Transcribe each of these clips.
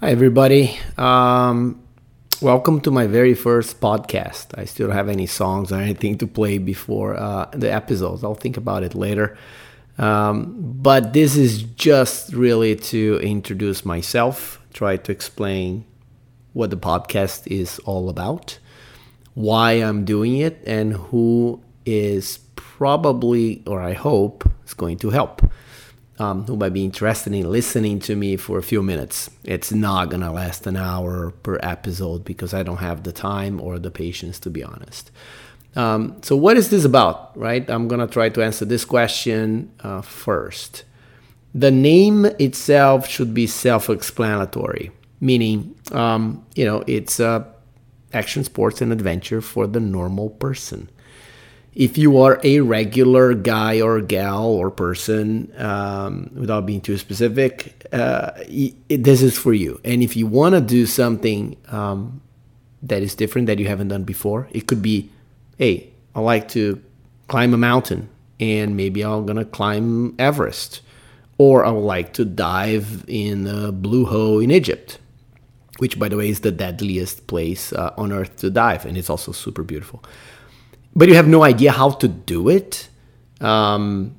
Hi, everybody. Um, welcome to my very first podcast. I still don't have any songs or anything to play before uh, the episodes. I'll think about it later. Um, but this is just really to introduce myself, try to explain what the podcast is all about, why I'm doing it, and who is probably, or I hope, is going to help um, who might be interested in listening to me for a few minutes. It's not going to last an hour per episode because I don't have the time or the patience, to be honest. Um, so, what is this about, right? I'm going to try to answer this question uh, first. The name itself should be self explanatory, meaning, um, you know, it's uh, action sports and adventure for the normal person if you are a regular guy or gal or person, um, without being too specific, uh, it, this is for you. And if you want to do something um, that is different that you haven't done before, it could be, hey, I like to climb a mountain, and maybe I'm gonna climb Everest, or I would like to dive in the Blue Hole in Egypt, which, by the way, is the deadliest place uh, on earth to dive, and it's also super beautiful but you have no idea how to do it, um,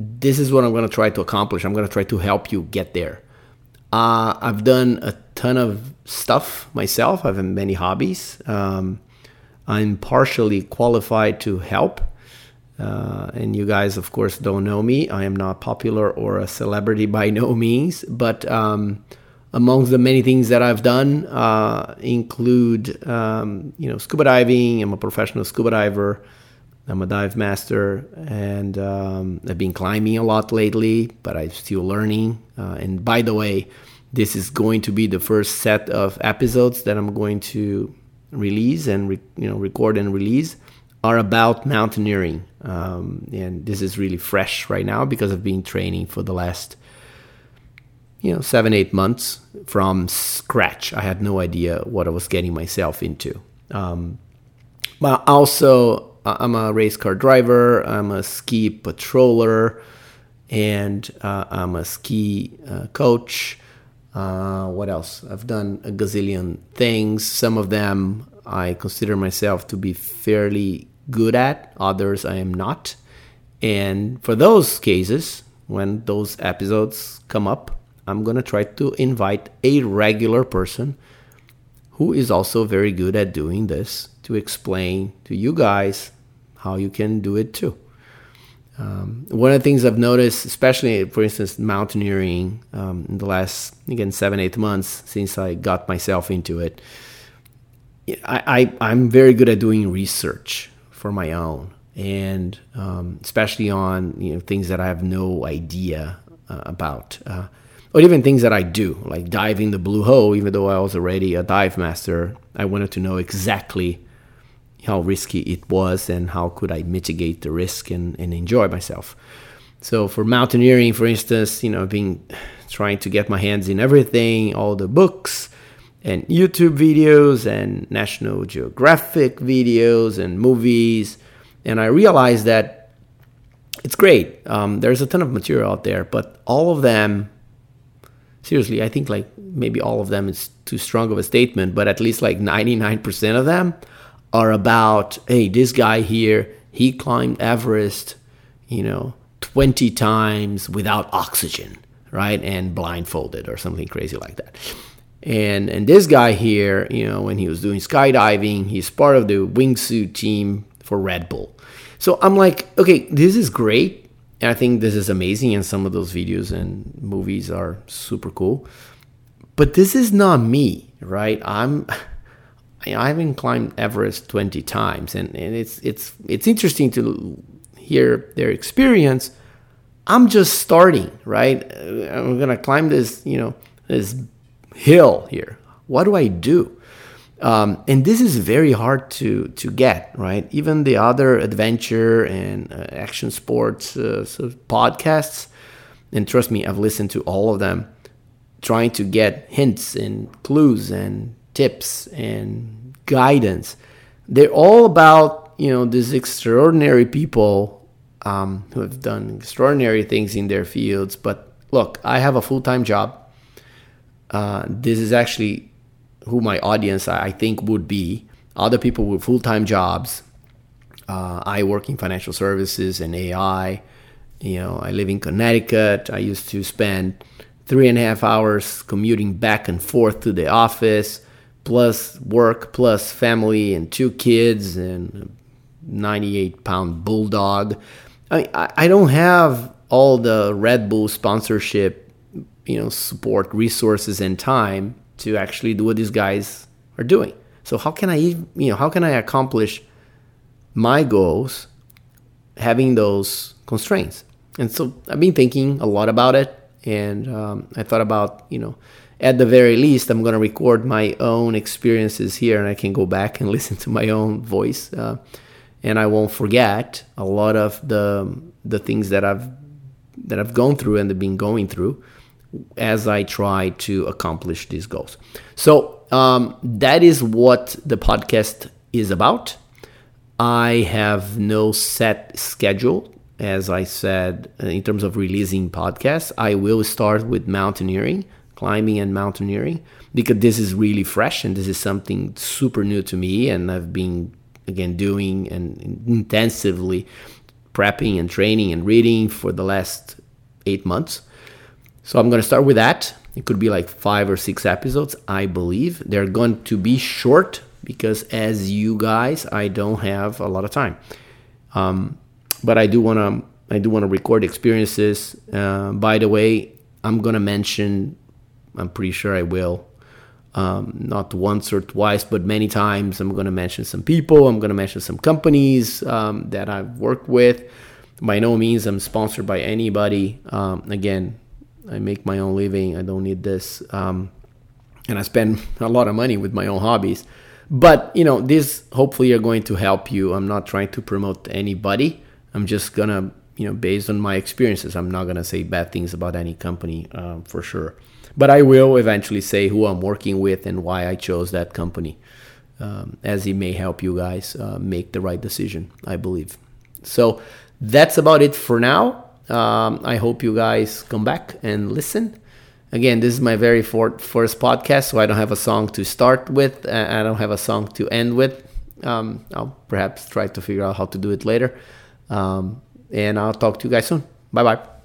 this is what I'm going to try to accomplish. I'm going to try to help you get there. Uh, I've done a ton of stuff myself. I have many hobbies. Um, I'm partially qualified to help. Uh, and you guys, of course, don't know me. I am not popular or a celebrity by no means, but um, amongst the many things that I've done uh, include, um, you know, scuba diving. I'm a professional scuba diver. I'm a dive master, and um, I've been climbing a lot lately, but I'm still learning. Uh, and by the way, this is going to be the first set of episodes that I'm going to release and re- you know record and release are about mountaineering. Um, and this is really fresh right now because I've been training for the last you know, seven, eight months from scratch. I had no idea what I was getting myself into. Um, but also, I'm a race car driver, I'm a ski patroller, and uh, I'm a ski uh, coach. Uh, what else? I've done a gazillion things. Some of them I consider myself to be fairly good at, others I am not. And for those cases, when those episodes come up, I'm going to try to invite a regular person who is also very good at doing this to explain to you guys how you can do it too. Um, one of the things I've noticed, especially for instance, mountaineering um, in the last, again, seven, eight months since I got myself into it, I, I, am very good at doing research for my own. And um, especially on you know things that I have no idea uh, about. Uh, or even things that I do, like diving the blue hole, even though I was already a dive master, I wanted to know exactly how risky it was and how could I mitigate the risk and, and enjoy myself. So for mountaineering, for instance, you know, being trying to get my hands in everything, all the books and YouTube videos and National Geographic videos and movies, and I realized that it's great. Um, there's a ton of material out there, but all of them seriously, I think like maybe all of them is too strong of a statement, but at least like 99% of them are about, hey, this guy here, he climbed Everest, you know, 20 times without oxygen, right? And blindfolded or something crazy like that. And and this guy here, you know, when he was doing skydiving, he's part of the wingsuit team for Red Bull. So I'm like, okay, this is great and I think this is amazing, and some of those videos and movies are super cool. But this is not me, right? I'm I haven't climbed Everest 20 times, and, and it's it's it's interesting to hear their experience. I'm just starting, right? I'm gonna climb this, you know, this hill here. What do I do? Um, and this is very hard to to get right. Even the other adventure and uh, action sports uh, so podcasts, and trust me, I've listened to all of them, trying to get hints and clues and tips and guidance. They're all about you know these extraordinary people um, who have done extraordinary things in their fields. But look, I have a full time job. uh, this is actually who my audience I think would be. Other people with full time jobs. Uh, I work in financial services and AI. You know, I live in Connecticut. I used to spend three and a half hours commuting back and forth to the office, plus work, plus family, and two kids, and 98 pound bulldog. I, I don't have all the Red Bull sponsorship, you know, support resources and time to actually do what these guys are doing. So how can I, you know, how can I accomplish my goals having those constraints? And so I've been thinking a lot about it, and um, I thought about, you know, at the very least, I'm going to record my own experiences here, and I can go back and listen to my own voice. Uh, and I won't forget a lot of the the things that I've that I've gone through and been going through as I try to accomplish these goals. So um, that is what the podcast is about. I have no set schedule, as I said, in terms of releasing podcasts. I will start with mountaineering, climbing and mountaineering, because this is really fresh and this is something super new to me, and I've been again doing and intensively prepping and training and reading for the last eight months. So I'm going to start with that. It could be like five or six episodes, I believe. They're going to be short because, as you guys, I don't have a lot of time. Um, but I do want to. I do want to record experiences. Uh, by the way, I'm gonna mention. I'm pretty sure I will um, not once or twice, but many times. I'm going to mention some people. I'm going to mention some companies um, that I've worked with. By no means I'm sponsored by anybody. Um, again, I make my own living. I don't need this, um, and I spend a lot of money with my own hobbies. But you know, these hopefully are going to help you. I'm not trying to promote anybody. I'm just gonna, you know, based on my experiences, I'm not gonna say bad things about any company uh, for sure. But I will eventually say who I'm working with and why I chose that company, um, as it may help you guys uh, make the right decision, I believe. So that's about it for now. Um, I hope you guys come back and listen. Again, this is my very first podcast, so I don't have a song to start with. I don't have a song to end with. Um, I'll perhaps try to figure out how to do it later. Um, and I'll talk to you guys soon. Bye bye.